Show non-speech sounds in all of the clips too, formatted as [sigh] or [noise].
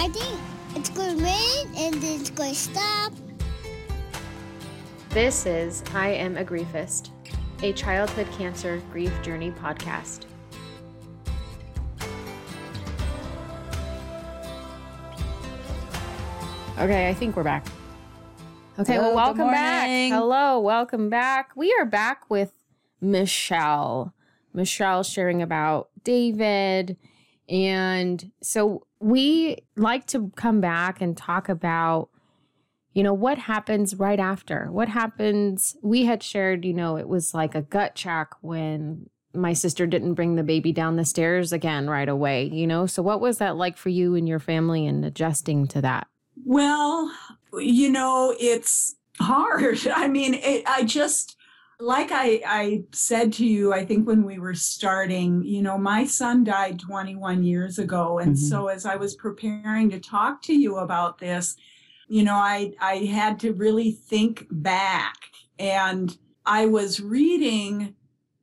I think it's going to rain and then it's going to stop. This is I Am a Griefist, a childhood cancer grief journey podcast. Okay, I think we're back. Okay, Hello, well, welcome back. Hello, welcome back. We are back with Michelle. Michelle sharing about David. And so we like to come back and talk about, you know, what happens right after. What happens? We had shared, you know, it was like a gut check when my sister didn't bring the baby down the stairs again right away, you know? So what was that like for you and your family and adjusting to that? Well, you know, it's hard. [laughs] I mean, it, I just, like I, I said to you, I think when we were starting, you know, my son died 21 years ago. And Mhm. so as I was preparing to talk to you about this, you know, I, I had to really think back and I was reading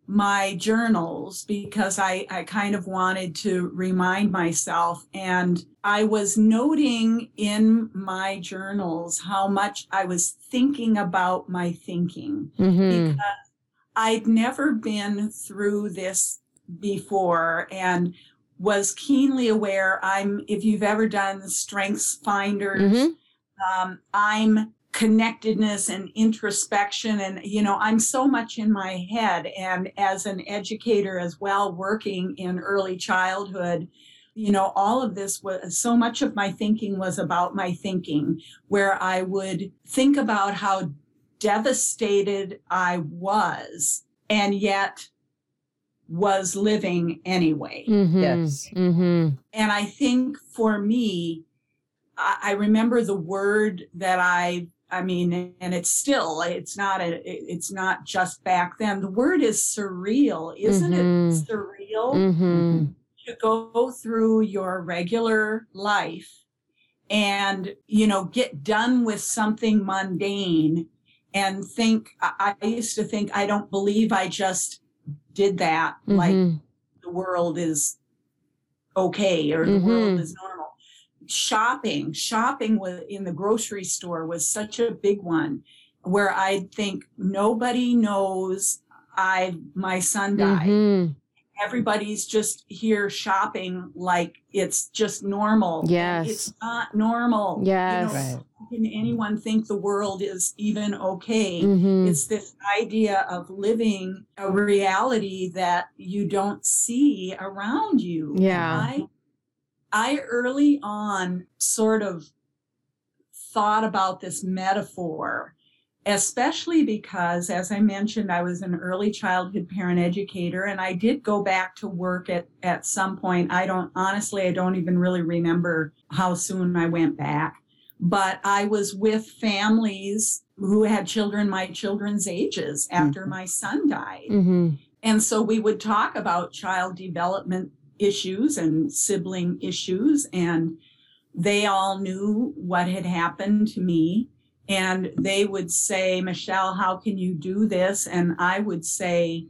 my journals because I, I kind of wanted to remind myself. And I was noting in my journals how much I was thinking about my thinking Mm-hmm. because I'd never been through this before and was keenly aware. I'm, if you've ever done strengths finders, Mhm. um, I'm connectedness and introspection and you know i'm so much in my head and as an educator as well working in early childhood you know all of this was so much of my thinking was about my thinking where i would think about how devastated i was and yet was living anyway Mm-hmm. Yes. Mm-hmm. and I think for me, I, I remember the word that I, I mean, and it's still, it's not a, it's not just back then. The word is surreal, isn't Mhm. it surreal Mm-hmm. to go through your regular life and, you know, get done with something mundane and think, I, I used to think, I don't believe I just did that. Like, Mhm. the world is okay or the world Mhm. is normal. Shopping, shopping was in the grocery store was such a big one where I think nobody knows I my son died. Mhm. Everybody's just here shopping like it's just normal. And Yes. It's not normal. Yes. You know, Right. can anyone think the world is even okay? Mhm. It's this idea of living a reality that you don't see around you. Yeah. I, I early on sort of thought about this metaphor, especially because, as I mentioned, I was an early childhood parent educator and I did go back to work at, at some point. I don't, honestly, I don't even really remember how soon I went back but I was with families who had children my children's ages after my son died. Mhm. And so we would talk about child development issues and sibling issues and they all knew what had happened to me and they would say, "Michelle, how can you do this?" and I would say,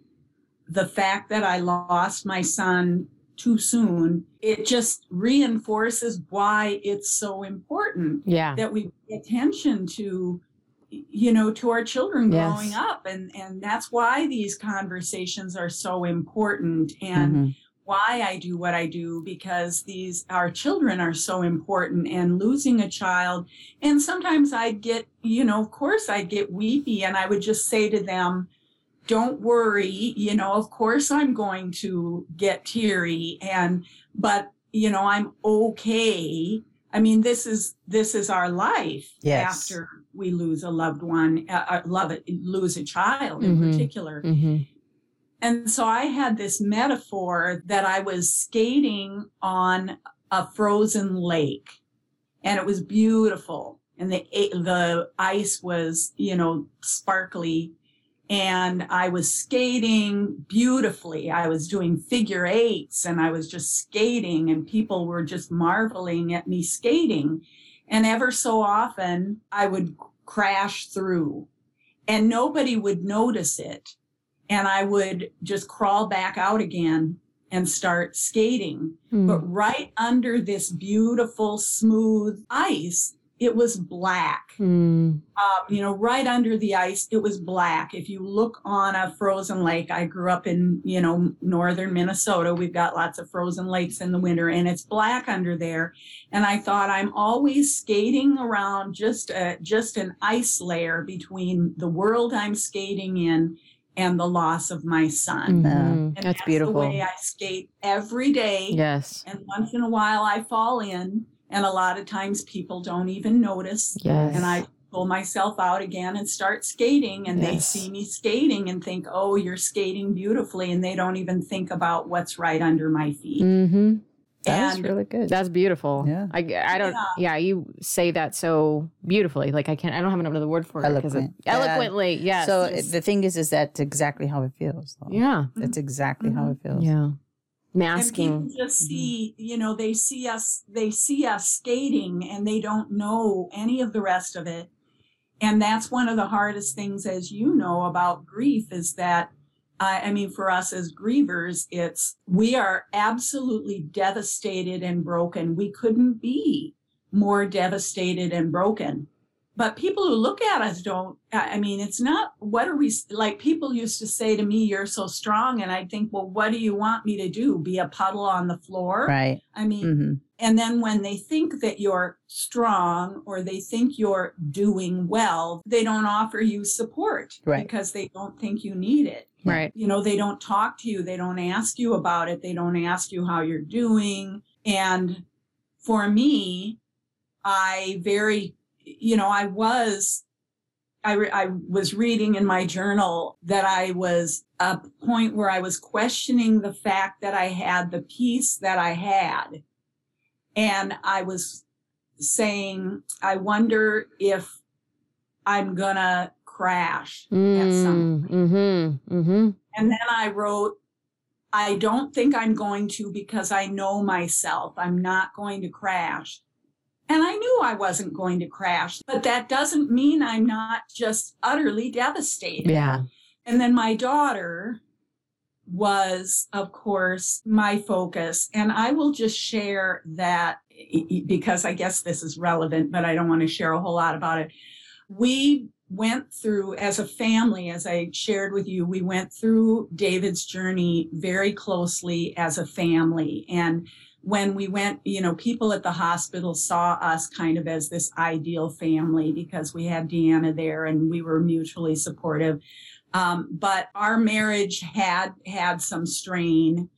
"The fact that I lost my son too soon, it just reinforces why it's so important Yeah. that we pay attention to you know to our children Yes. growing up and and that's why these conversations are so important and Mhm. Why I do what I do because these our children are so important and losing a child and sometimes I'd get you know of course I'd get weepy and I would just say to them don't worry you know of course I'm going to get teary and but you know I'm okay I mean this is this is our life Yes. after we lose a loved one uh, uh, love it lose a child in Mhm. particular Mm-hmm. And so I had this metaphor that I was skating on a frozen lake and it was beautiful and the the ice was, you know, sparkly and I was skating beautifully. I was doing figure eights and I was just skating and people were just marveling at me skating. And ever so often I would crash through and nobody would notice it and I would just crawl back out again and start skating. Mm. But right under this beautiful, smooth ice, it was black. Mm. Um, you know, right under the ice, it was black. If you look on a frozen lake, I grew up in, you know, northern Minnesota. We've got lots of frozen lakes in the winter and it's black under there. And I thought I'm always skating around just a, just an ice layer between the world I'm skating in and the loss of my son. Mhm. And That's beautiful. the way I skate every day. Yes. And once in a while I fall in, and a lot of times people don't even notice. Yes. And I pull myself out again and start skating, and they see me skating and think, oh, you're skating beautifully. And they don't even think about what's right under my feet. Mm-hmm. That's really good. That's beautiful. Yeah. I, I don't, yeah. you say that so beautifully. Like I can't, I don't have another word for it. 'cause it- Eloquent. Yeah. Eloquently. Yes. so It's- the thing is, is that's exactly how it feels. Though. yeah. That's exactly how it feels. Yeah. and Masking. people just Mhm. see, you know, they see us, they see us skating and they don't know any of the rest of it. And that's one of the hardest things, as you know, about grief is that, I I mean, for us as grievers, it's we are absolutely devastated and broken. We couldn't be more devastated and broken. But people who look at us don't, I mean, it's not, what are we, like people used to say to me, you're so strong. And I think, well, what do you want me to do? Be a puddle on the floor? Right. I mean, hmm and then when they think that you're strong or they think you're doing well, they don't offer you support Right. because they don't think you need it. Right. You know, they don't talk to you, they don't ask you about it, they don't ask you how you're doing. And for me, I very, you know, I was. I, re- I was reading in my journal that I was a point where I was questioning the fact that I had the peace that I had. And I was saying, I wonder if I'm gonna crash at some Mm, mm-hmm. Mm-hmm. and then I wrote, I don't think I'm going to because I know myself. I'm not going to crash. And I knew I wasn't going to crash, but that doesn't mean I'm not just utterly devastated. Yeah. And then my daughter was, of course, my focus. And I will just share that because I guess this is relevant, but I don't want to share a whole lot about it. We went through, as a family, as I shared with you, we went through David's journey very closely as a family. And when we went, you know, people at the hospital saw us kind of as this ideal family because we had Deanna there and we were mutually supportive. Um, but our marriage had had some strain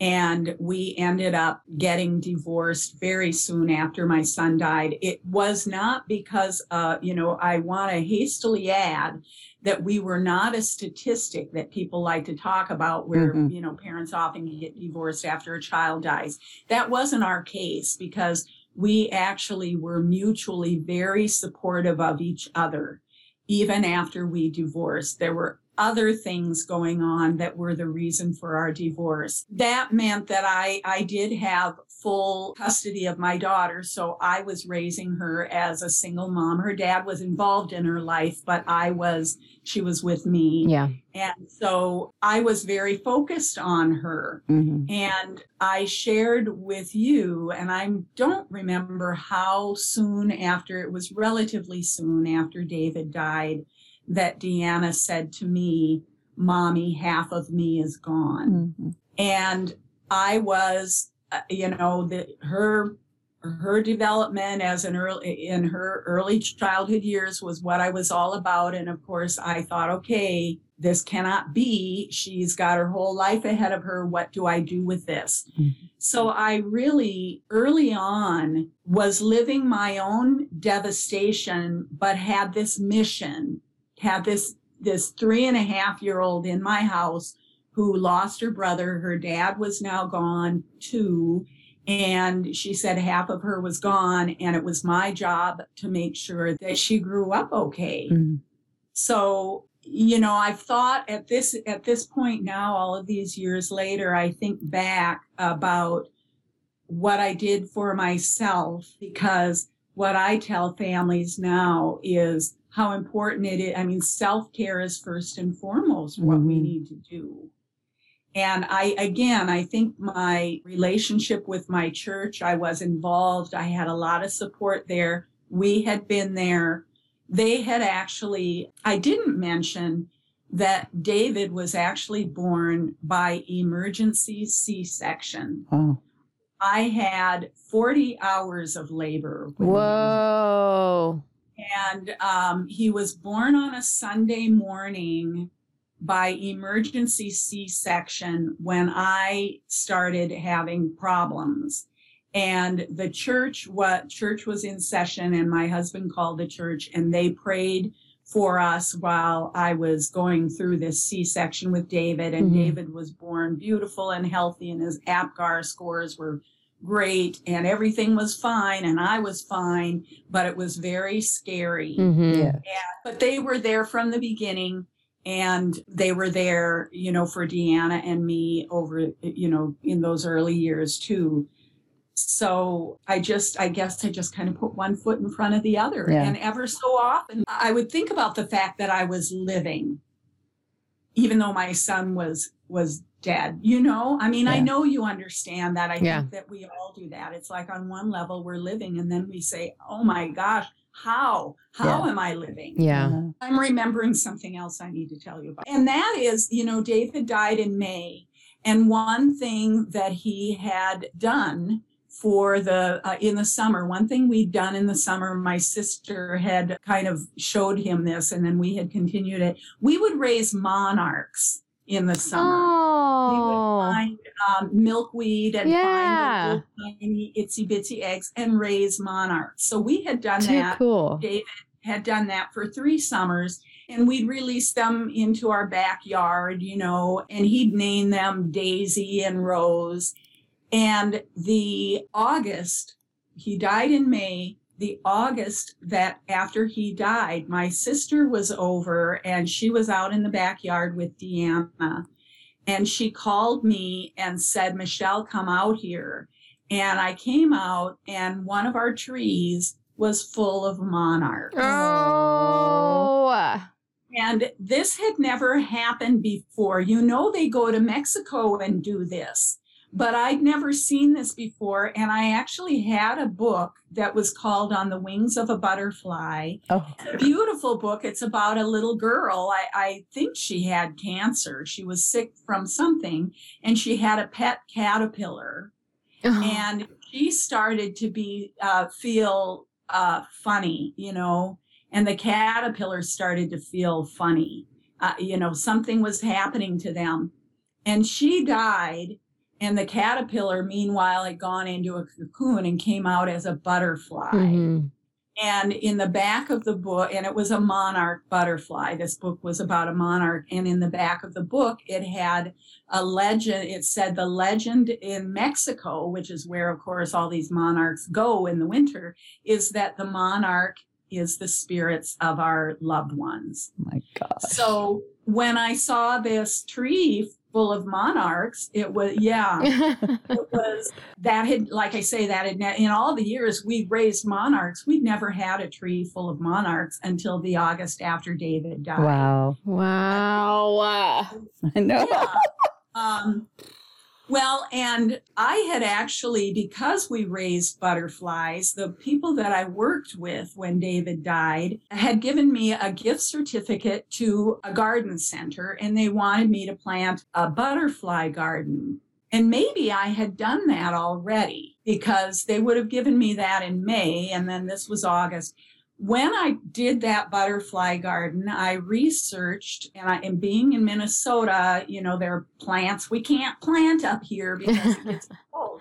and we ended up getting divorced very soon after my son died. It was not because, uh, you know, I want to hastily add that we were not a statistic that people like to talk about where, Mhm. you know, parents often get divorced after a child dies. That wasn't our case because we actually were mutually very supportive of each other even after we divorced. There were other things going on that were the reason for our divorce. That meant that I, I did have full custody of my daughter. So I was raising her as a single mom. Her dad was involved in her life, but I was, she was with me. Yeah. And so I was very focused on her. hmm And I shared with you, and I don't remember how soon after, it was relatively soon after David died, that Deanna said to me, Mommy, half of me is gone. hmm And I was, uh, you know, that her her development as an early in her early childhood years was what I was all about. And of course, I thought, okay, this cannot be. She's got her whole life ahead of her. What do I do with this? Mhm. So I really early on was living my own devastation, but had this mission, had this this three and a half year old in my house who lost her brother. Her dad was now gone too. And she said half of her was gone. And it was my job to make sure that she grew up okay. Mhm. So, you know, I've thought at this, at this point now, all of these years later, I think back about what I did for myself because what I tell families now is how important it is. I mean, self care is first and foremost what we Mhm. need to do. And I, again, I think my relationship with my church, I was involved. I had a lot of support there. We had been there. They had actually, I didn't mention that David was actually born by emergency C section. Oh. I had 40 hours of labor. him. Whoa. And um, he was born on a Sunday morning by emergency C section when I started having problems. And the church, what church was in session, and my husband called the church and they prayed for us while I was going through this C section with David. And Mhm. David was born beautiful and healthy, and his APGAR scores were great, and everything was fine, and I was fine, but it was very scary. hmm Yeah. But they were there from the beginning. And they were there, you know, for Deanna and me over, you know, in those early years too. So I just, I guess I just kind of put one foot in front of the other. Yeah. And ever so often, I would think about the fact that I was living, even though my son was, was dead. You know, I mean, I know you understand that. I Yeah. think that we all do that. It's like on one level, we're living, and then we say, oh my gosh, how? How am I living? Yeah. Uh-huh. I'm remembering something else I need to tell you about. And that is, you know, David died in May. And one thing that he had done for the uh, in the summer one thing we'd done in the summer my sister had kind of showed him this and then we had continued it we would raise monarchs in the summer we would Oh. find um, milkweed and Yeah. find tiny itsy bitsy eggs and raise monarchs so we had done Too that cool. David had done that for three summers and we'd release them into our backyard, you know, and he'd name them Daisy and Rose. And the August, he died in May. The August that after he died, my sister was over and she was out in the backyard with Deanna. And she called me and said, Michelle, come out here. And I came out, and one of our trees was full of monarchs. Oh. And this had never happened before. You know, they go to Mexico and do this, but I'd never seen this before. And I actually had a book that was called On the Wings of a Butterfly. Oh. A beautiful book. It's about a little girl. I, I think she had cancer. She was sick from something, and she had a pet caterpillar and she started to be uh, feel uh, funny, you know, and the caterpillar started to feel funny. Uh, you know, something was happening to them, and she died. And the caterpillar, meanwhile, had gone into a cocoon and came out as a butterfly. Mhm. And in the back of the book, and it was a monarch butterfly. This book was about a monarch. And in the back of the book, it had a legend. It said the legend in Mexico, which is where, of course, all these monarchs go in the winter, is that the monarch is the spirits of our loved ones. My God. So when I saw this tree full of monarchs, it was, yeah [laughs] it was that had like i say that had ne- in all the years we raised monarchs we'd never had a tree full of monarchs until the august after david died Wow. wow. [laughs] I know. yeah. um, well and i had actually because we raised butterflies the people that i worked with when david died had given me a gift certificate to a garden center and they wanted me to plant a butterfly garden and maybe I had done that already because they would have given me that in May, and then this was August. When I did that butterfly garden, I researched, and, I, and being in Minnesota, you know, there are plants we can't plant up here because it gets [laughs] cold.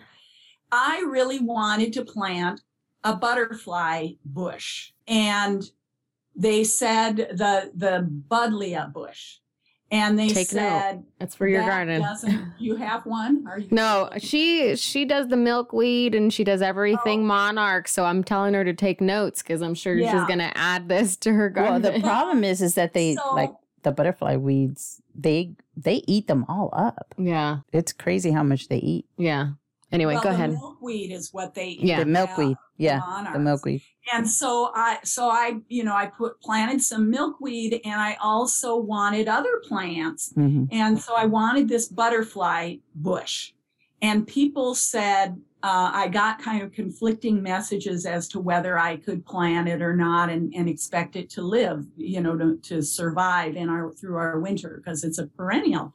I really wanted to plant a butterfly bush, and they said the the buddleia bush, and they Take note. said That's for your that garden. [laughs] You have one? Are you No, she she does the milkweed and she does everything Oh. monarch. So I'm telling her to take notes because I'm sure she's gonna add this to her garden Well, the problem is, is that they So- like the butterfly weeds. They they eat them all up. yeah, It's crazy how much they eat. yeah. Anyway, well, go ahead. Milkweed is what they Yeah. The milkweed. Yeah. The milkweed. and so i so i you know i put planted some milkweed and i also wanted other plants hmm and so i wanted this butterfly bush and people said uh, i got kind of conflicting messages as to whether i could plant it or not and, and expect it to live you know to, to survive in our through our winter because it's a perennial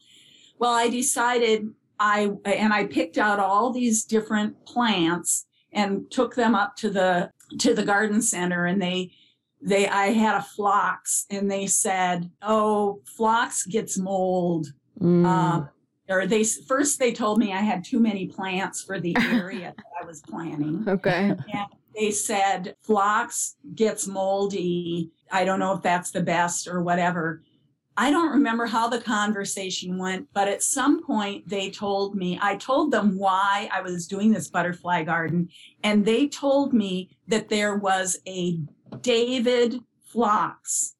well i decided i and i picked out all these different plants and took them up to the to the garden center and they they i had a phlox and they said oh phlox gets mold Mm. um, or they first they told me i had too many plants for the [laughs] area that i was planting okay. they said phlox gets moldy i don't know if that's the best or whatever i don't remember how the conversation went but at some point they told me i told them why i was doing this butterfly garden and they told me that there was a david phlox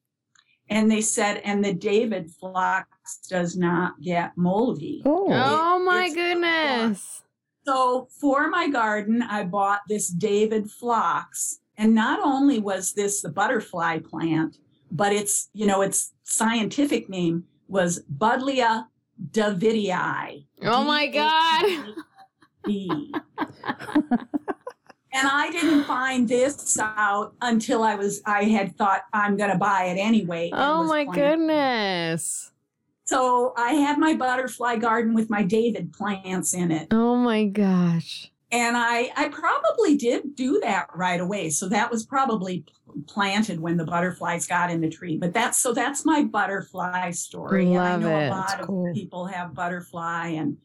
and they said and the david phlox does not get moldy Oh. Oh my goodness. so for my garden, I bought this David phlox. And not only was this the butterfly plant, but its, you know, its scientific name was Buddleia davidii. Oh my God. And I didn't find this out until I was I had thought I'm going to buy it anyway. Oh my goodness. So I had my butterfly garden with my David plants in it. Oh my gosh. And I, I probably did do that right away. So that was probably planted when the butterflies got in the tree. But that's so that's my butterfly story. Love and I know it. a lot That's of cool. people have butterfly and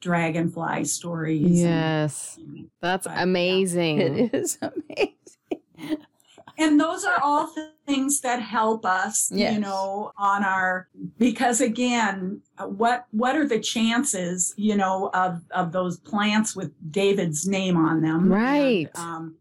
dragonfly stories. Yes. That's But, yeah. amazing. It is [laughs] amazing. And those are all things that help us Yes. you know on our because again what what are the chances you know of of those plants with david's name on them Right. And, um,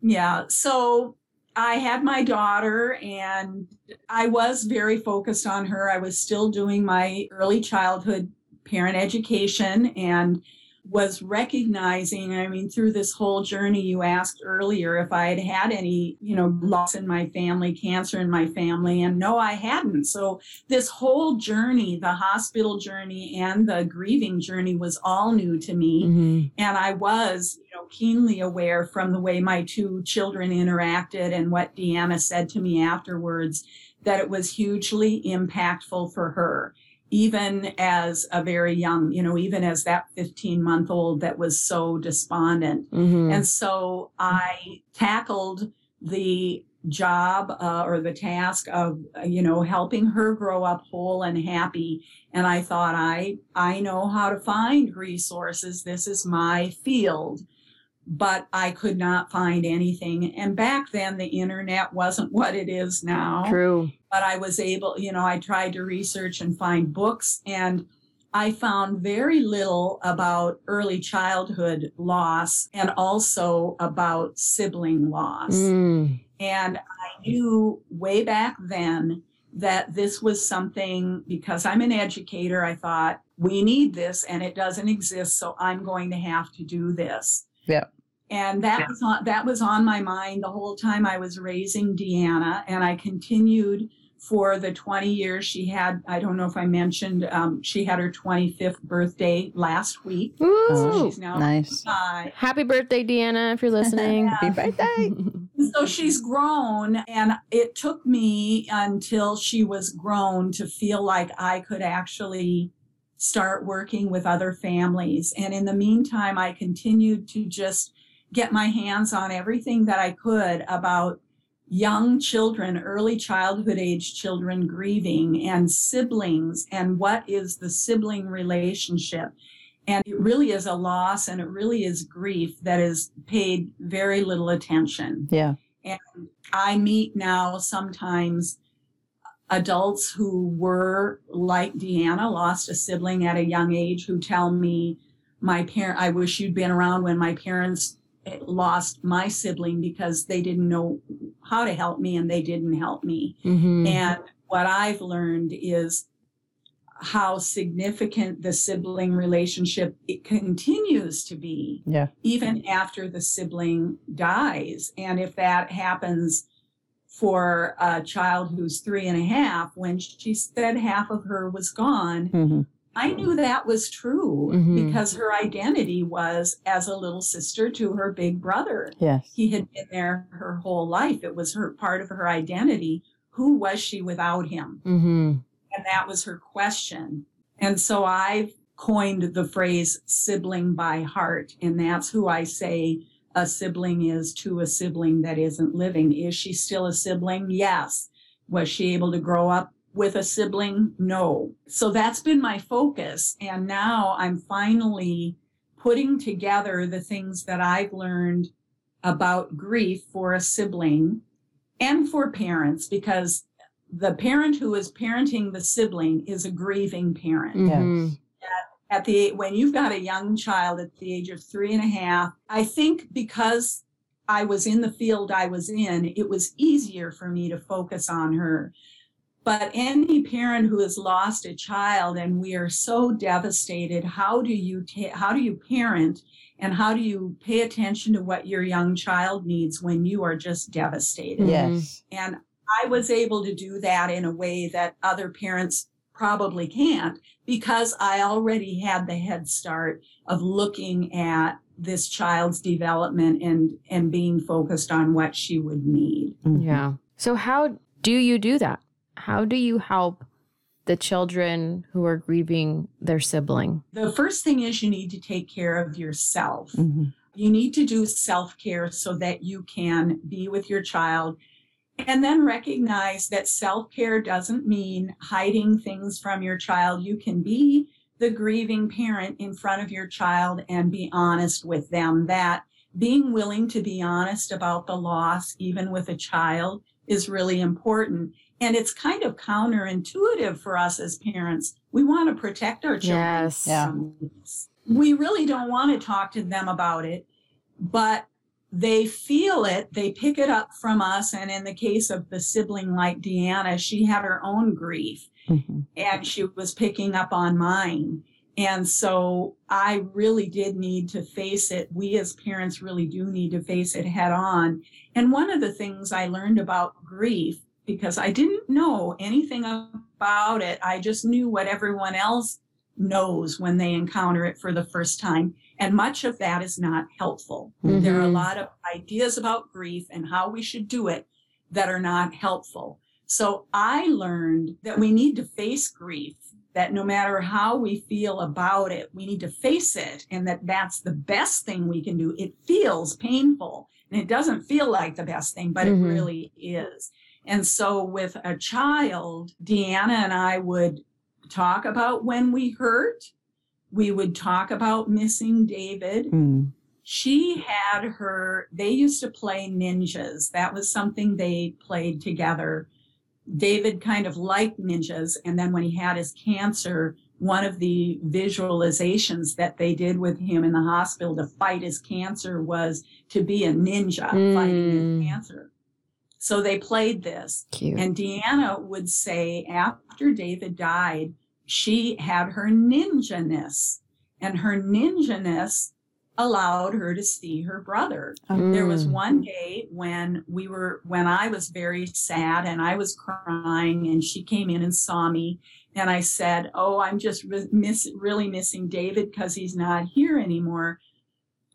yeah so i had my daughter and i was very focused on her i was still doing my early childhood parent education and was recognizing i mean through this whole journey you asked earlier if i had had any you know loss in my family cancer in my family and no i hadn't. So this whole journey the hospital journey and the grieving journey was all new to me. Mhm. and I was, you know, keenly aware from the way my two children interacted and what Deanna said to me afterwards that it was hugely impactful for her, even as a very young, you know, even as that 15 month old that was so despondent. Mhm. And so I tackled the job uh, or the task of you know helping her grow up whole and happy and i thought i i know how to find resources this is my field but i could not find anything and back then the internet wasn't what it is now True. but I was able, you know, I tried to research and find books, and I found very little about early childhood loss and also about sibling loss. Mm. And I knew way back then that this was something because I'm an educator, I thought we need this and it doesn't exist, so I'm going to have to do this. Yeah. And that was on that was on my mind the whole time I was raising Deanna, and I continued for the 20 years she had. I don't know if I mentioned um, she had her 25th birthday last week. Woo. She's now Nice. five. Happy birthday, Deanna, if you're listening. Yeah. [laughs] Happy birthday. so she's grown and it took me until she was grown to feel like i could actually start working with other families. And in the meantime i continued to just get my hands on everything that i could about young children early childhood age children grieving and siblings and what is the sibling relationship. And it really is a loss and it really is grief that is paid very little attention. Yeah. and I meet now sometimes adults who were like Deanna, lost a sibling at a young age, who tell me, my parent, I wish you'd been around when my parents eh, lost my sibling because they didn't know how to help me and they didn't help me. Mhm. And what I've learned is how significant the sibling relationship it continues to be Yeah. even after the sibling dies and if that happens for a child who's three and a half when she said half of her was gone hmm i knew that was true Mhm. because her identity was as a little sister to her big brother Yes. he had been there her whole life it was her part of her identity who was she without him Mm-hmm. and that was her question. And so I've coined the phrase sibling by heart, and that's who I say a sibling is to a sibling that isn't living. Is she still a sibling? Yes. Was she able to grow up with a sibling? No. So that's been my focus. And now I'm finally putting together the things that I've learned about grief for a sibling and for parents because the parent who is parenting the sibling is a grieving parent. Mm-hmm. At the when you've got a young child at the age of three and a half, I think because I was in the field I was in, it was easier for me to focus on her. But any parent who has lost a child and we are so devastated, how do you ta- how do you parent and how do you pay attention to what your young child needs when you are just devastated? Yes. And I was able to do that in a way that other parents probably can't because I already had the head start of looking at this child's development and and being focused on what she would need. Mhm. Yeah. So how do you do that? How do you help the children who are grieving their sibling? The first thing is you need to take care of yourself. Mhm. You need to do self-care so that you can be with your child and then recognize that self-care doesn't mean hiding things from your child. You can be the grieving parent in front of your child and be honest with them that being willing to be honest about the loss even with a child is really important. And it's kind of counterintuitive for us as parents. We want to protect our children Yes. Yeah. We really don't want to talk to them about it, but they feel it, they pick it up from us. And in the case of the sibling like Deanna, she had her own grief Mhm. and she was picking up on mine. And so I really did need to face it. We as parents really do need to face it head on. And one of the things I learned about grief, because I didn't know anything about it, I just knew what everyone else knows when they encounter it for the first time. And much of that is not helpful. There are a lot of ideas about grief and how we should do it that are not helpful. So I learned that we need to face grief, that no matter how we feel about it, we need to face it, and that that's the best thing we can do. It feels painful and it doesn't feel like the best thing, but Mhm. it really is. And so with a child, Deanna and I would talk about when we hurt. We would talk about missing David Mm. she had her they used to play ninjas that was something they played together david kind of liked ninjas and then when he had his cancer one of the visualizations that they did with him in the hospital to fight his cancer was to be a ninja fighting Mm. his cancer so they played this Cute. and Deanna would say after David died, she had her ninja-ness, and her ninja-ness allowed her to see her brother. There was Mm. one day when we were, when I was very sad and I was crying, and she came in and saw me, and I said, "Oh, I'm just re- miss, really missing David because he's not here anymore."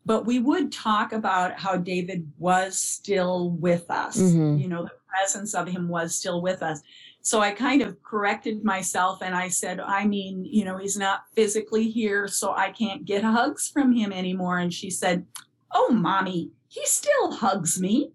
But we would talk about how David was still with us. Mhm. You know, the presence of him was still with us. So I kind of corrected myself and I said, I mean, you know, he's not physically here, so I can't get hugs from him anymore. And she said, Oh, mommy, he still hugs me.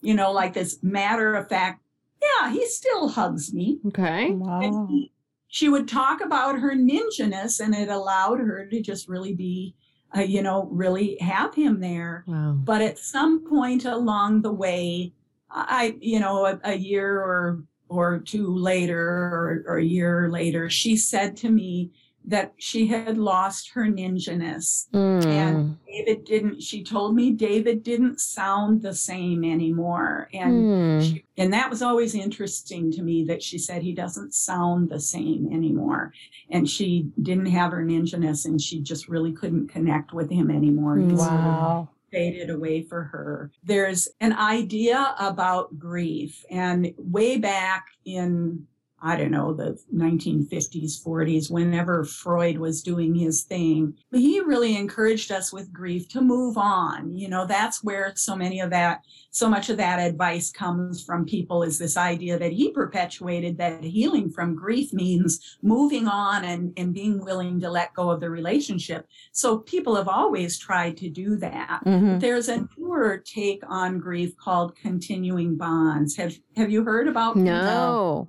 You know, like this matter of fact, yeah, he still hugs me. Okay. Wow. And he- she would talk about her ninja-ness and it allowed her to just really be, uh, you know, really have him there. Wow. But at some point along the way, I, you know, a, a year or or two later or, or a year later, she said to me, that she had lost her ninjaness. Mm. And David didn't, she told me David didn't sound the same anymore. And Mm. she, and that was always interesting to me that she said he doesn't sound the same anymore. And she didn't have her ninjaness and she just really couldn't connect with him anymore. He sort of Wow. Faded away for her. There's an idea about grief, and way back in I don't know, the 1950s, 40s, whenever Freud was doing his thing, he really encouraged us with grief to move on. You know, that's where so many of that, so much of that advice comes from people is this idea that he perpetuated that healing from grief means moving on and, and being willing to let go of the relationship. So people have always tried to do that. Mhm. There's a newer take on grief called continuing bonds. Have have you heard about No.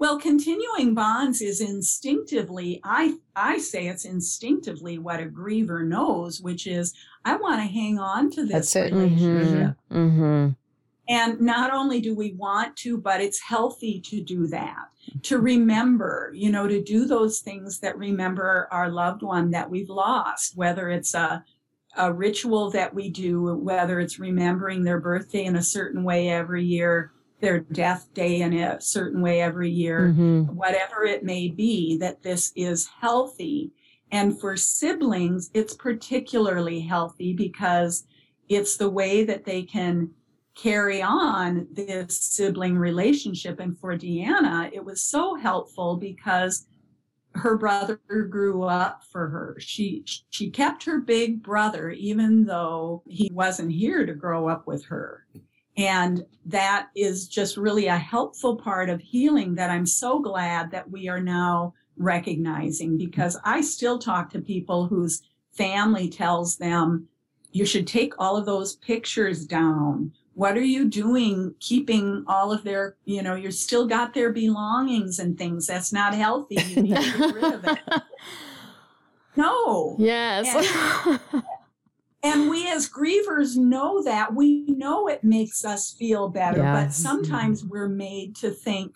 Well, continuing bonds is instinctively, I I say it's instinctively what a griever knows, which is I want to hang on to this That's it. relationship. Mm-hmm. Mm-hmm. And not only do we want to, but it's healthy to do that, to remember, you know, to do those things that remember our loved one that we've lost, whether it's a, a ritual that we do, whether it's remembering their birthday in a certain way every year, their death day in a certain way every year, Mm-hmm. whatever it may be, that this is healthy. And for siblings, it's particularly healthy because it's the way that they can carry on this sibling relationship. And for Deanna, it was so helpful because her brother grew up for her. She she kept her big brother even though he wasn't here to grow up with her. And that is just really a helpful part of healing that I'm so glad that we are now recognizing because I still talk to people whose family tells them you should take all of those pictures down. What are you doing keeping all of their, you know, you're still got their belongings and things. That's not healthy. You need to get rid of it. [laughs] No. yes. And [laughs] we as grievers know that. We know it makes us feel better, but sometimes we're made to think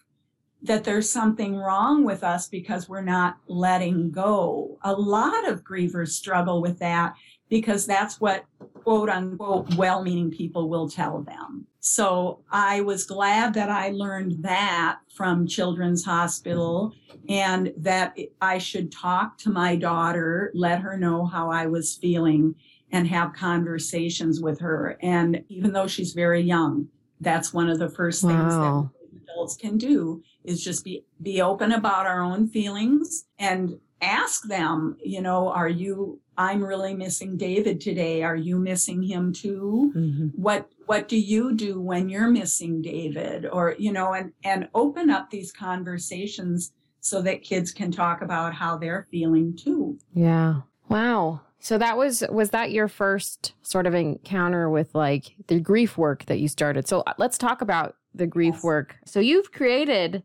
that there's something wrong with us because we're not letting go. A lot of grievers struggle with that because that's what quote unquote well meaning people will tell them. So I was glad that I learned that from Children's Hospital and that I should talk to my daughter, let her know how I was feeling and have conversations with her. And even though she's very young, that's one of the first things Wow. that adults can do is just be be open about our own feelings and ask them, you know, are you I'm really missing David today. Are you missing him too? Mhm. What what do you do when you're missing David? Or, you know, and and open up these conversations so that kids can talk about how they're feeling too. yeah. Wow. So that was was that your first sort of encounter with like the grief work that you started? So uh, let's talk about the grief Yes. work. So you've created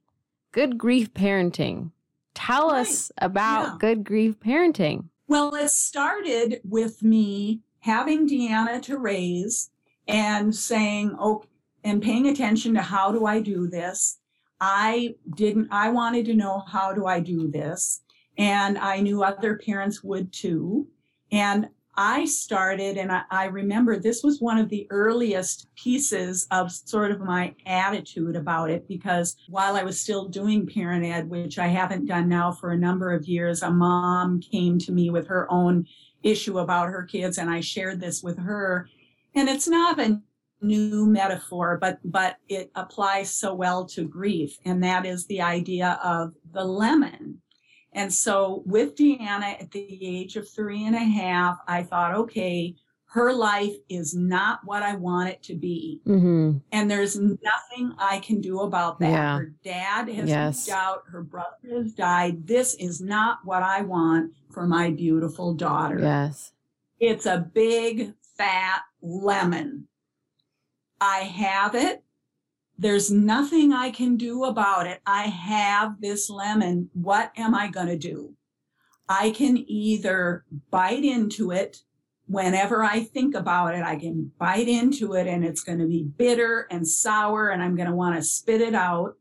Good Grief Parenting. Tell Right. us about Yeah. Good Grief Parenting. Well, it started with me having Deanna to raise and saying, oh, and paying attention to how do I do this? I didn't, I wanted to know how do I do this? And I knew other parents would too. And I started, and I, I remember this was one of the earliest pieces of sort of my attitude about it because while I was still doing parent ed, which I haven't done now for a number of years, a mom came to me with her own issue about her kids, and I shared this with her. And it's not a new metaphor, but but it applies so well to grief, and that is the idea of the lemon. And so with Deanna at the age of three and a half, I thought, okay, her life is not what I want it to be. Mm-hmm. And there's nothing I can do about that. Yeah. Her dad has Yes. moved out, her brother has died. This is not what I want for my beautiful daughter. Yes. It's a big, fat lemon. I have it. There's nothing I can do about it. I have this lemon. What am I going to do? I can either bite into it whenever I think about it. I can bite into it and it's going to be bitter and sour and I'm going to want to spit it out.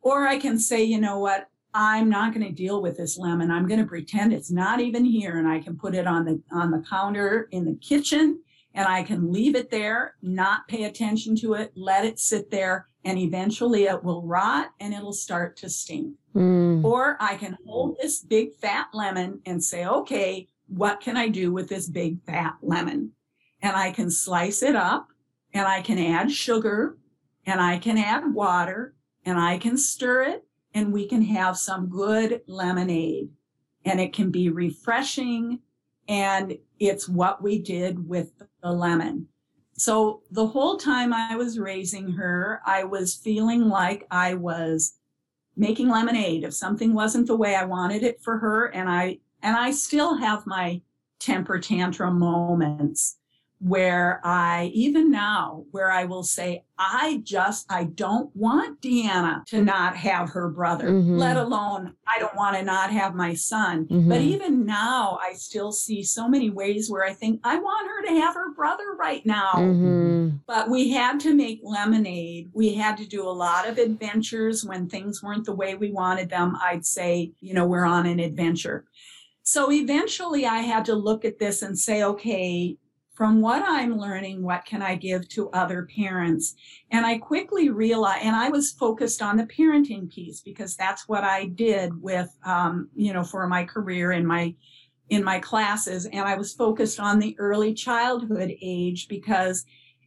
Or I can say, you know what? I'm not going to deal with this lemon. I'm going to pretend it's not even here and I can put it on the on the counter in the kitchen and I can leave it there, not pay attention to it, let it sit there and eventually it will rot and it'll start to stink. Mm. Or I can hold this big fat lemon and say, "Okay, what can I do with this big fat lemon?" And I can slice it up and I can add sugar and I can add water and I can stir it and we can have some good lemonade. And it can be refreshing and it's what we did with the lemon. So the whole time I was raising her, I was feeling like I was making lemonade if something wasn't the way I wanted it for her and I and I still have my temper tantrum moments where I, even now, where I will say, I just, I don't want Deanna to not have her brother, Mhm. let alone I don't want to not have my son. Mhm. But even now, I still see so many ways where I think I want her to have her brother right now. Mhm. But we had to make lemonade. We had to do a lot of adventures when things weren't the way we wanted them. I'd say, you know, we're on an adventure. So eventually I had to look at this and say, okay, from what I'm learning, what can I give to other parents? And I quickly realized, and I was focused on the parenting piece because that's what I did with, um, you know, for my career in my in my classes, and I was focused on the early childhood age because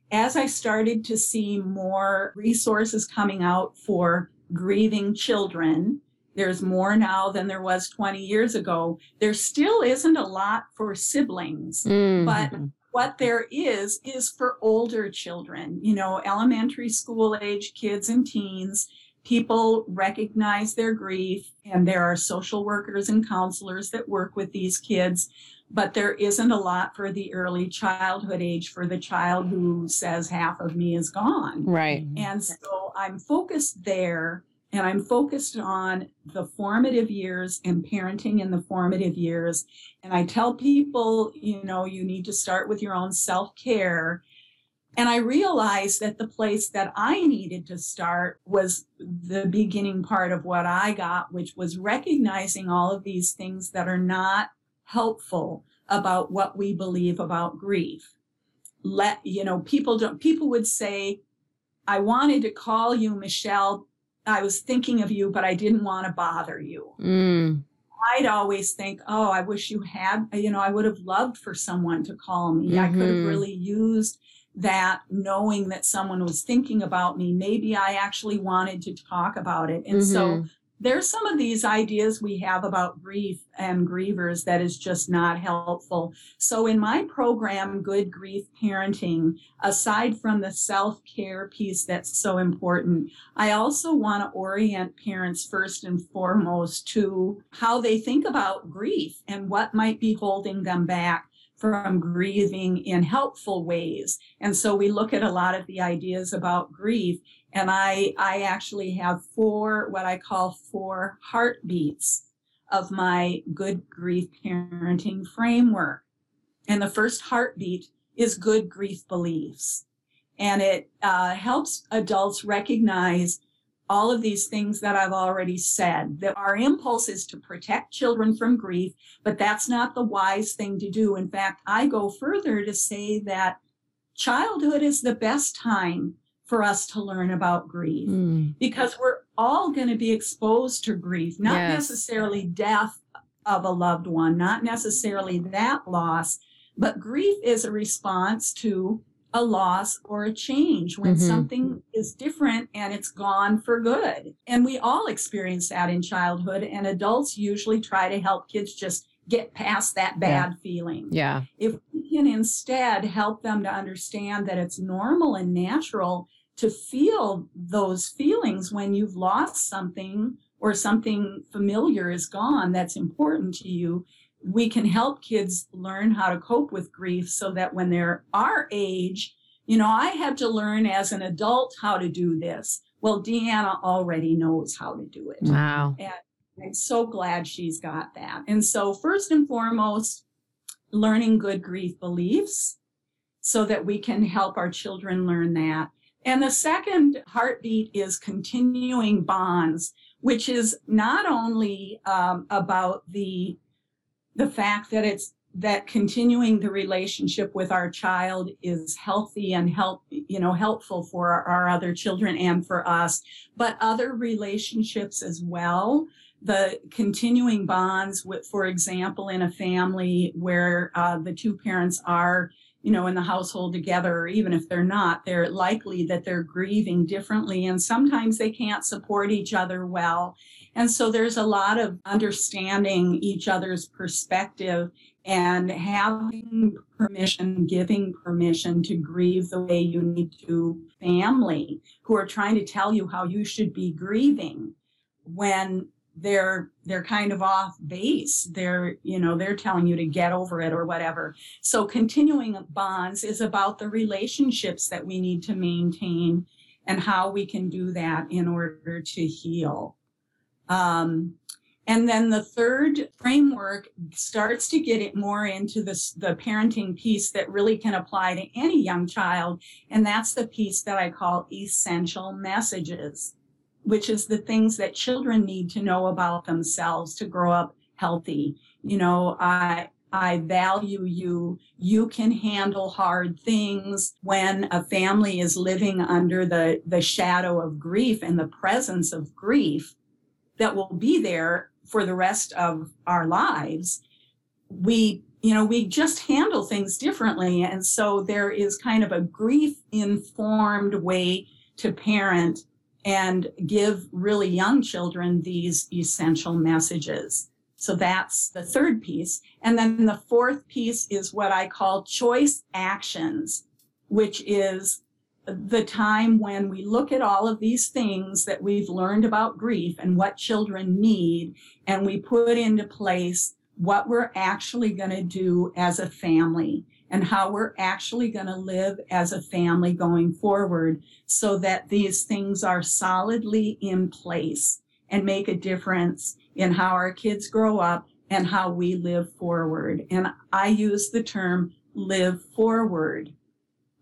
as I started to see more resources coming out for grieving children, there's more now than there was 20 years ago. There still isn't a lot for siblings, Mm. but what there is is for older children, you know, elementary school age kids and teens. People recognize their grief, and there are social workers and counselors that work with these kids. But there isn't a lot for the early childhood age for the child who says half of me is gone. Right. And so I'm focused there and I'm focused on the formative years and parenting in the formative years. And I tell people, you know, you need to start with your own self care. And I realized that the place that I needed to start was the beginning part of what I got, which was recognizing all of these things that are not helpful about what we believe about grief. Let, you know, people don't, people would say, I wanted to call you, Michelle. I was thinking of you, but I didn't want to bother you. Mm. I'd always think, oh, I wish you had, you know, I would have loved for someone to call me. I could have Mhm. really used that knowing that someone was thinking about me. Maybe I actually wanted to talk about it. And so Mhm. There's some of these ideas we have about grief and grievers that is just not helpful. So in my program, Good Grief Parenting, aside from the self-care piece that's so important, I also want to orient parents first and foremost to how they think about grief and what might be holding them back from grieving in helpful ways. And so we look at a lot of the ideas about grief and I I actually have four what I call four heartbeats of my good grief parenting framework. And the first heartbeat is good grief beliefs. And it uh, helps adults recognize all of these things that I've already said, that our impulse is to protect children from grief, but that's not the wise thing to do. In fact, I go further to say that childhood is the best time for us to learn about grief Mm. because we're all going to be exposed to grief, not Yes. necessarily death of a loved one, not necessarily that loss, but grief is a response to a loss or a change when Mhm. something is different and it's gone for good. And we all experience that in childhood, and adults usually try to help kids just get past that bad feeling Yeah. if we can instead help them to understand that it's normal and natural to feel those feelings when you've lost something or something familiar is gone that's important to you, we can help kids learn how to cope with grief so that when they're our age, you know, I had to learn as an adult how to do this. Well, Deanna already knows how to do it. Wow. I'm so glad she's got that. And so, first and foremost, learning good grief beliefs so that we can help our children learn that. And the second heartbeat is continuing bonds. which is not only um, about the the fact that it's that continuing the relationship with our child is healthy and help you know helpful for our, our other children and for us but other relationships as well the continuing bonds with for example in a family where uh, the two parents are you know in the household together or even if they're not they're likely that they're grieving differently and sometimes they can't support each other well. And so there's a lot of understanding each other's perspective and having permission, giving permission to grieve the way you need to family who are trying to tell you how you should be grieving when they're they're kind of off base. They're you know they're telling you to get over it or whatever. So continuing bonds is about the relationships that we need to maintain and how we can do that in order to heal. Um, and then the third framework starts to get it more into this, the parenting piece that really can apply to any young child. And that's the piece that I call essential messages, which is the things that children need to know about themselves to grow up healthy. You know, I, I value you. You can handle hard things when a family is living under the, the shadow of grief and the presence of grief that will be there for the rest of our lives, we, you know, we just handle things differently. And so there is kind of a grief informed way to parent and give really young children these essential messages. So that's the third piece. And then the fourth piece is what I call choice actions, which is the time when we look at all of these things that we've learned about grief and what children need, and we put into place what we're actually going to do as a family and how we're actually going to live as a family going forward so that these things are solidly in place and make a difference in how our kids grow up and how we live forward. And I use the term live forward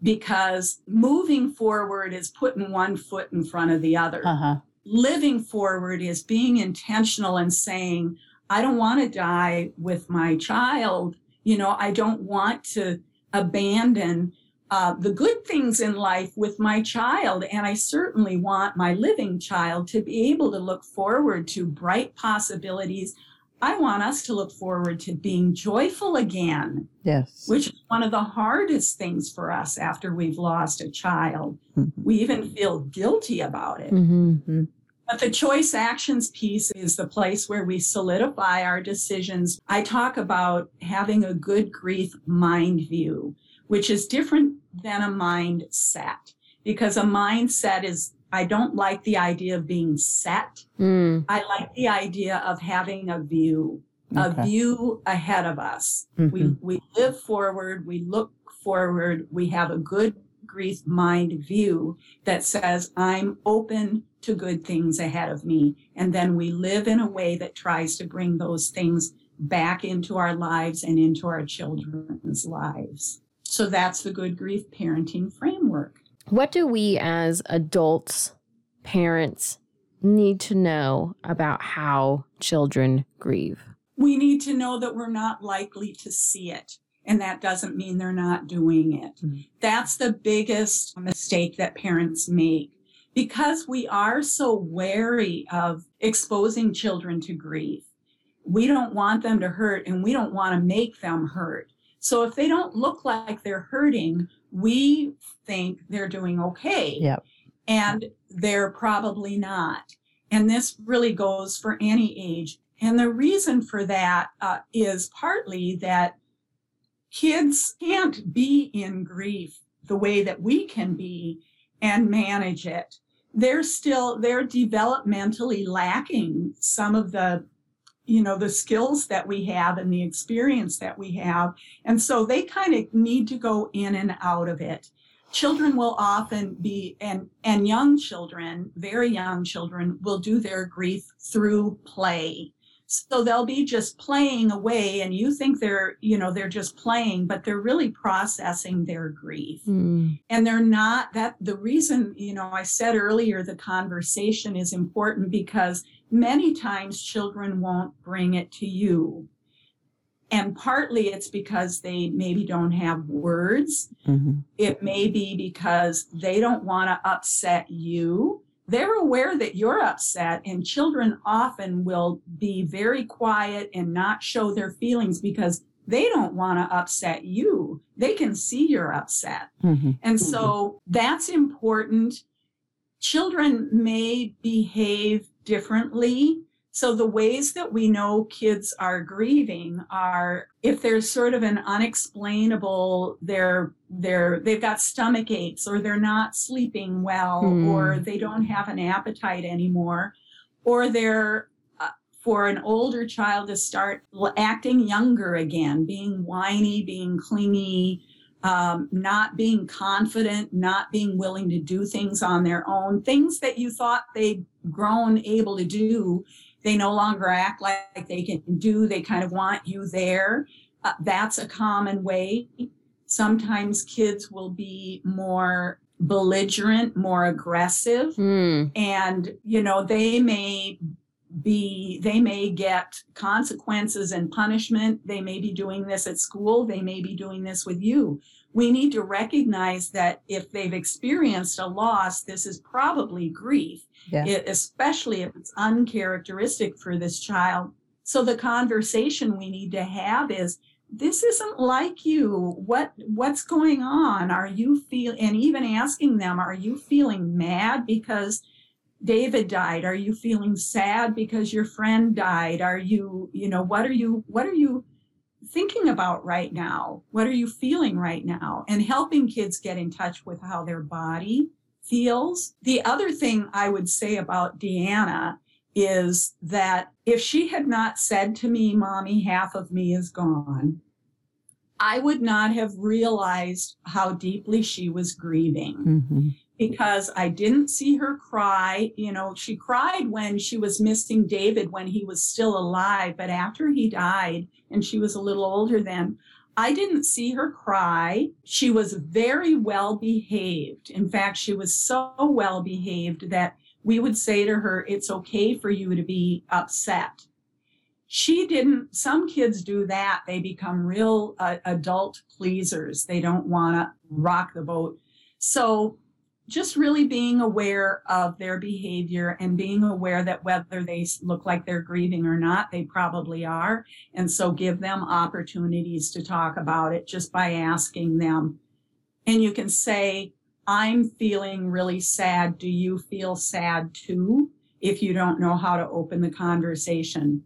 because moving forward is putting one foot in front of the other. Uh-huh. Living forward is being intentional and saying, I don't want to die with my child. You know, I don't want to abandon uh, the good things in life with my child. And I certainly want my living child to be able to look forward to bright possibilities I want us to look forward to being joyful again. Yes. Which is one of the hardest things for us after we've lost a child. Mm-hmm. We even feel guilty about it. Mm-hmm. But the choice actions piece is the place where we solidify our decisions. I talk about having a good grief mind view, which is different than a mindset because a mindset is I don't like the idea of being set. Mm. I like the idea of having a view, okay. a view ahead of us. Mm-hmm. We, we live forward, we look forward, we have a good grief mind view that says, I'm open to good things ahead of me. And then we live in a way that tries to bring those things back into our lives and into our children's lives. So that's the good grief parenting framework. What do we as adults, parents, need to know about how children grieve? We need to know that we're not likely to see it. And that doesn't mean they're not doing it. Mm-hmm. That's the biggest mistake that parents make because we are so wary of exposing children to grief. We don't want them to hurt and we don't want to make them hurt. So if they don't look like they're hurting, we think they're doing okay. Yep. And they're probably not. And this really goes for any age. And the reason for that uh, is partly that kids can't be in grief the way that we can be and manage it. They're still, they're developmentally lacking some of the you know the skills that we have and the experience that we have. And so they kind of need to go in and out of it. Children will often be and and young children very young children will do their grief through play So they'll be just playing away and you think they're, you know, they're just playing, but they're really processing their grief. Mm. And they're not that the reason, you know, I said earlier the conversation is important because many times children won't bring it to you. And partly it's because they maybe don't have words. Mhm. It may be because they don't want to upset you. They're aware that you're upset, and children often will be very quiet and not show their feelings because they don't want to upset you. They can see you're upset. Mhm. And so that's important. Children may behave differently. So the ways that we know kids are grieving are if there's sort of an unexplainable they're they're they've got stomach aches or they're not sleeping well Hmm. or they don't have an appetite anymore or they're uh, for an older child to start acting younger again, being whiny, being clingy, um, not being confident, not being willing to do things on their own, things that you thought they'd grown able to do, they no longer act like they can do. They kind of want you there. Uh, that's a common way. Sometimes kids will be more belligerent, more aggressive Mm. and you know they may be they may get consequences and punishment they may be doing this at school they may be doing this with you we need to recognize that if they've experienced a loss this is probably grief. Yeah. it, especially if it's uncharacteristic for this child. So the conversation we need to have is this isn't like you. What what's going on? Are you feel and even asking them are you feeling mad because david died? Are you feeling sad because your friend died? Are you you know what are you what are you thinking about right now what are you feeling right now and helping kids get in touch with how their body feels the other thing i would say about deanna is that if she had not said to me, Mommy, half of me is gone, I would not have realized how deeply she was grieving Mhm. because I didn't see her cry. You know, she cried when she was missing David when he was still alive, but after he died and she was a little older then, I didn't see her cry. She was very well behaved. In fact, she was so well behaved that we would say to her, It's okay for you to be upset. She didn't, some kids do that. They become real uh, adult pleasers. They don't want to rock the boat. So, just really being aware of their behavior and being aware that whether they look like they're grieving or not, they probably are. And so give them opportunities to talk about it just by asking them. And you can say, I'm feeling really sad. Do you feel sad too? If you don't know how to open the conversation,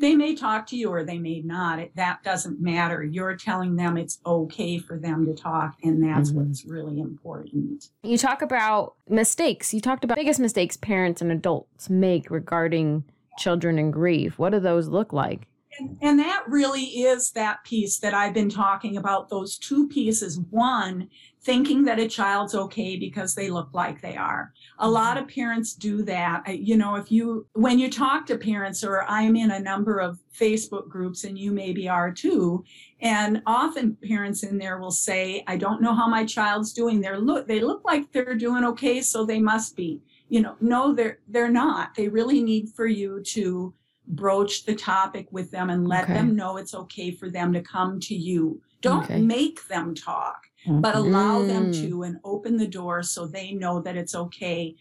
they may talk to you or they may not. It, that doesn't matter. You're telling them it's okay for them to talk, and that's Mhm. what's really important. You talk about mistakes. You talked about biggest mistakes parents and adults make regarding children and grief. What do those look like? And, and that really is that piece that I've been talking about those two pieces. One, thinking that a child's okay because they look like they are. A mm-hmm. lot of parents do that. You know, if you, when you talk to parents, or I'm in a number of Facebook groups and you maybe are too, and often parents in there will say, I don't know how my child's doing. They're look, they look like they're doing okay, so they must be. You know, no, they're, they're not. They really need for you to broach the topic with them and let Okay. them know it's okay for them to come to you. Don't Okay. make them talk, but allow them Mm. to and open the door so they know that it's okay.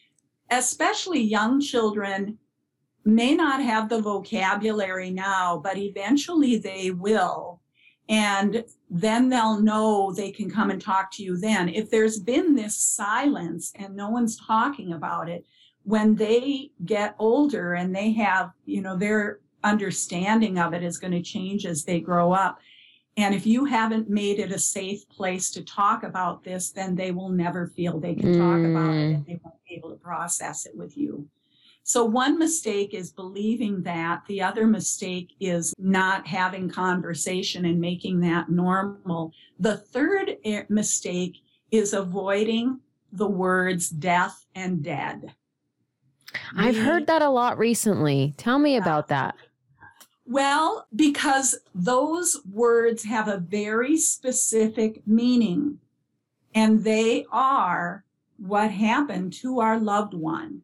Especially young children may not have the vocabulary now, but eventually they will. And then they'll know they can come and talk to you then. If there's been this silence and no one's talking about it, when they get older and they have, you know, their understanding of it is going to change as they grow up. And if you haven't made it a safe place to talk about this, then they will never feel they can talk about it Mm. and they won't be able to process it with you. So one mistake is believing that. The other mistake is not having conversation and making that normal. The third eh, mistake is avoiding the words death and dead. I've heard that a lot recently. Tell me uh, about that. Well, because those words have a very specific meaning, and they are what happened to our loved one.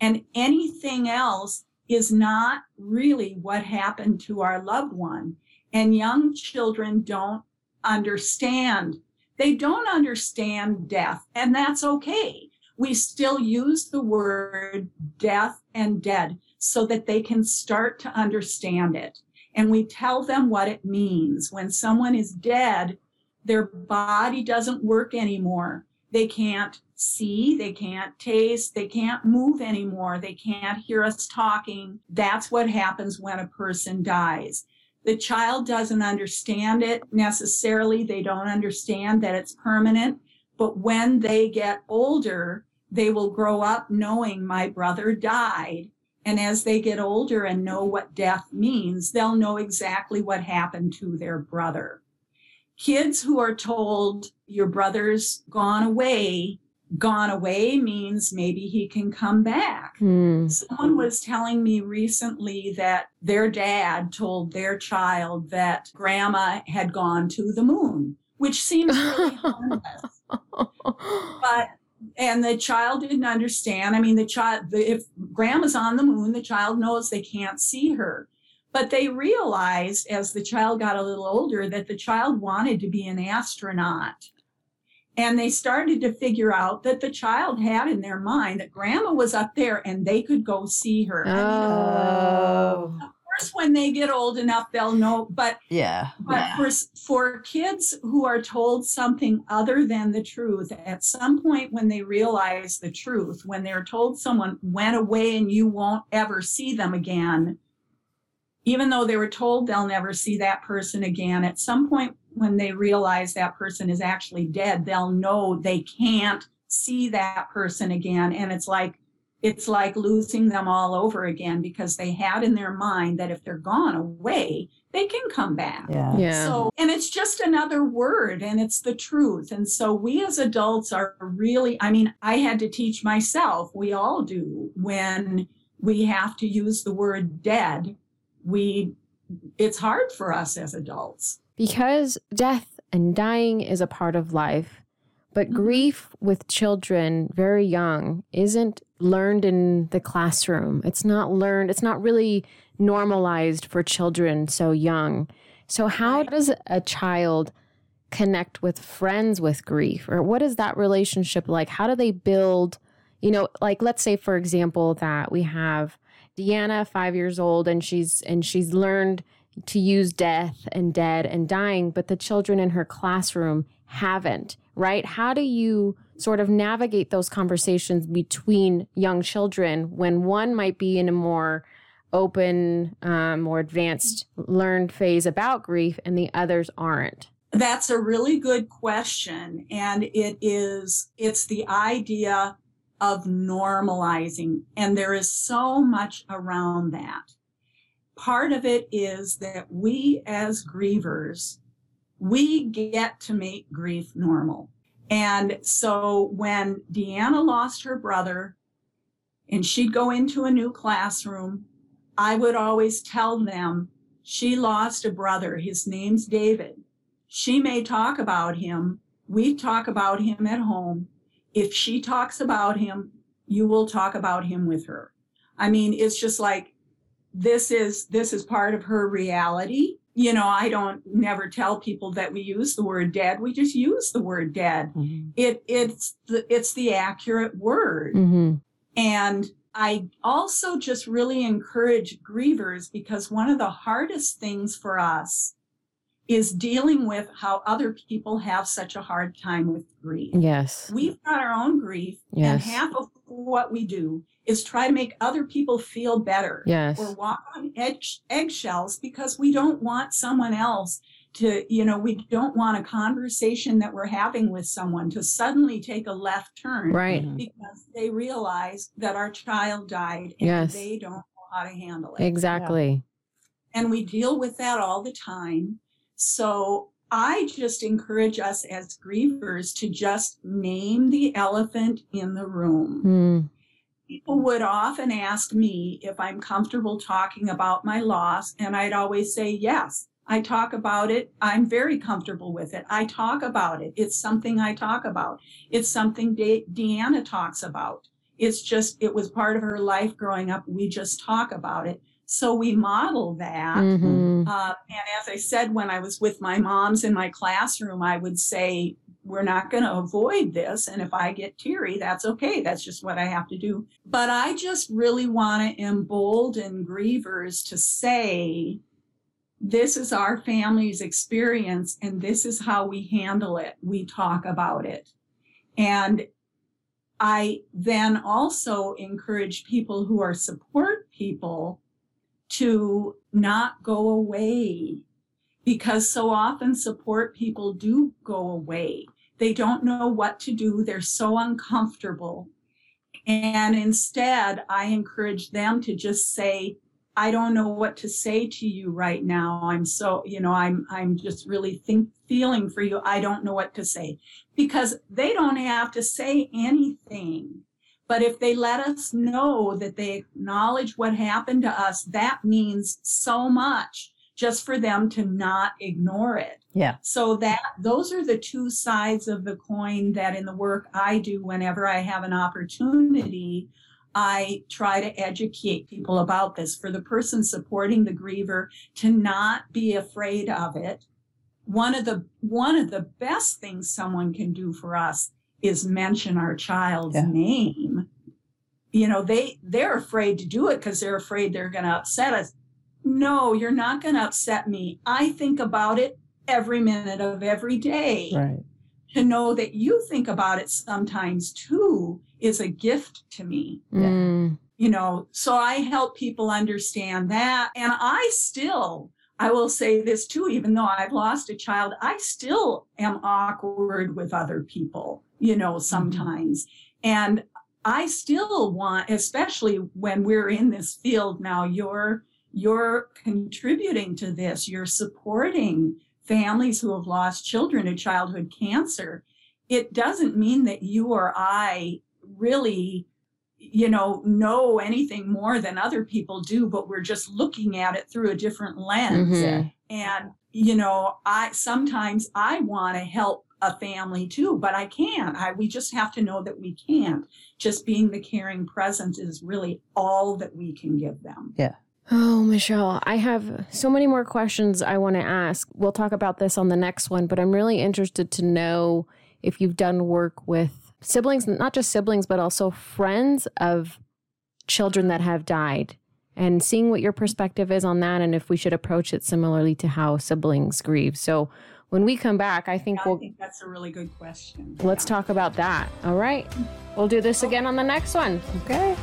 And anything else is not really what happened to our loved one. And young children don't understand. They don't understand death, and that's okay. We still use the word death and dead so that they can start to understand it. And we tell them what it means. When someone is dead, their body doesn't work anymore. They can't see, they can't taste, they can't move anymore, they can't hear us talking. That's what happens when a person dies. The child doesn't understand it necessarily, they don't understand that it's permanent. But when they get older, they will grow up knowing my brother died. And as they get older and know what death means, they'll know exactly what happened to their brother. Kids who are told your brother's gone away gone away means maybe he can come back. Hmm. Someone was telling me recently that their dad told their child that grandma had gone to the moon, which seems really [laughs] harmless. But and the child didn't understand. I mean, the child, if grandma's on the moon, the child knows they can't see her. But they realized as the child got a little older that the child wanted to be an astronaut. And they started to figure out that the child had in their mind that grandma was up there and they could go see her. I mean, oh. Course, when they get old enough, they'll know. But Yeah. but yeah. for for kids who are told something other than the truth, at some point when they realize the truth, when they're told someone went away and you won't ever see them again, even though they were told they'll never see that person again, at some point when they realize that person is actually dead, they'll know they can't see that person again. And it's like it's like losing them all over again because they had in their mind that if they're gone away, they can come back. Yeah. Yeah. So, and it's just another word and it's the truth. And so we as adults are really, I mean, I had to teach myself, we all do, when we have to use the word dead, we, it's hard for us as adults. because death and dying is a part of life, but Mhm. grief with children very young isn't learned in the classroom. It's not learned, it's not really normalized for children so young. So, how Right. does a child connect with friends with grief? Or what is that relationship like? How do they build, you know, like let's say, for example, that we have Deanna, five years old, and she's and she's learned to use death and dead and dying, but the children in her classroom haven't, right? How do you sort of navigate those conversations between young children when one might be in a more open, um, more advanced learned phase about grief and the others aren't? That's a really good question. And it is, it's the idea of normalizing. And there is so much around that. Part of it is that we as grievers, we get to make grief normal. And so when Deanna lost her brother and she'd go into a new classroom, I would always tell them she lost a brother. His name's David. She may talk about him. We talk about him at home. If she talks about him, you will talk about him with her. I mean, it's just like this is this is part of her reality. You know, I don't never tell people that we use the word dead. We just use the word dead. Mhm. It it's the it's the accurate word. Mm-hmm. And I also just really encourage grievers because one of the hardest things for us is dealing with how other people have such a hard time with grief. Yes. We've got our own grief, Yes. and half of what we do is try to make other people feel better Yes. or walk on edge, eggshells because we don't want someone else to, you know, we don't want a conversation that we're having with someone to suddenly take a left turn Right. Mhm. because they realize that our child died and Yes. they don't know how to handle it. Exactly. And we deal with that all the time. So I just encourage us as grievers to just name the elephant in the room. Mm. People would often ask me if I'm comfortable talking about my loss, and I'd always say yes. I talk about it. I'm very comfortable with it. I talk about it. It's something I talk about. It's something De- Deanna talks about. It's just, it was part of her life growing up. We just talk about it. So we model that. Mhm. Uh, and as I said, when I was with my moms in my classroom, I would say, we're not going to avoid this. And if I get teary, that's okay. That's just what I have to do. But I just really want to embolden grievers to say, this is our family's experience and this is how we handle it. We talk about it. And I then also encourage people who are support people to not go away because so often support people do go away. They don't know what to do. They're so uncomfortable. And instead, I encourage them to just say, I don't know what to say to you right now. I'm so, you know, I'm, I'm just really think, feeling for you. I don't know what to say because they don't have to say anything. But if they let us know that they acknowledge what happened to us, that means so much just for them to not ignore it. Yeah. So that those are the two sides of the coin that in the work I do whenever I have an opportunity, I try to educate people about this for the person supporting the griever to not be afraid of it. One of the one of the best things someone can do for us is mention our child's Yeah. name. You know, they they're afraid to do it because they're afraid they're going to upset us. No, you're not going to upset me. I think about it every minute of every day Right. to know that you think about it sometimes too is a gift to me Mm. you know so i help people understand that and i still i will say this too even though i've lost a child i still am awkward with other people you know sometimes and i still want especially when we're in this field now you're you're contributing to this. You're supporting families who have lost children to childhood cancer. It doesn't mean that you or i really you know know anything more than other people do but we're just looking at it through a different lens. Mhm. and you know i sometimes i want to help a family too but i can't. I we just have to know that we can't. Just being the caring presence is really all that we can give them Oh, Michelle, I have so many more questions I want to ask. We'll talk about this on the next one, but I'm really interested to know if you've done work with siblings, not just siblings, but also friends of children that have died, and seeing what your perspective is on that and if we should approach it similarly to how siblings grieve. So when we come back, I think i we'll think that's a really good question let's talk about that. All right. We'll do this again on the next one. Okay.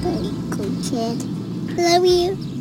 Very cool kid. Love you.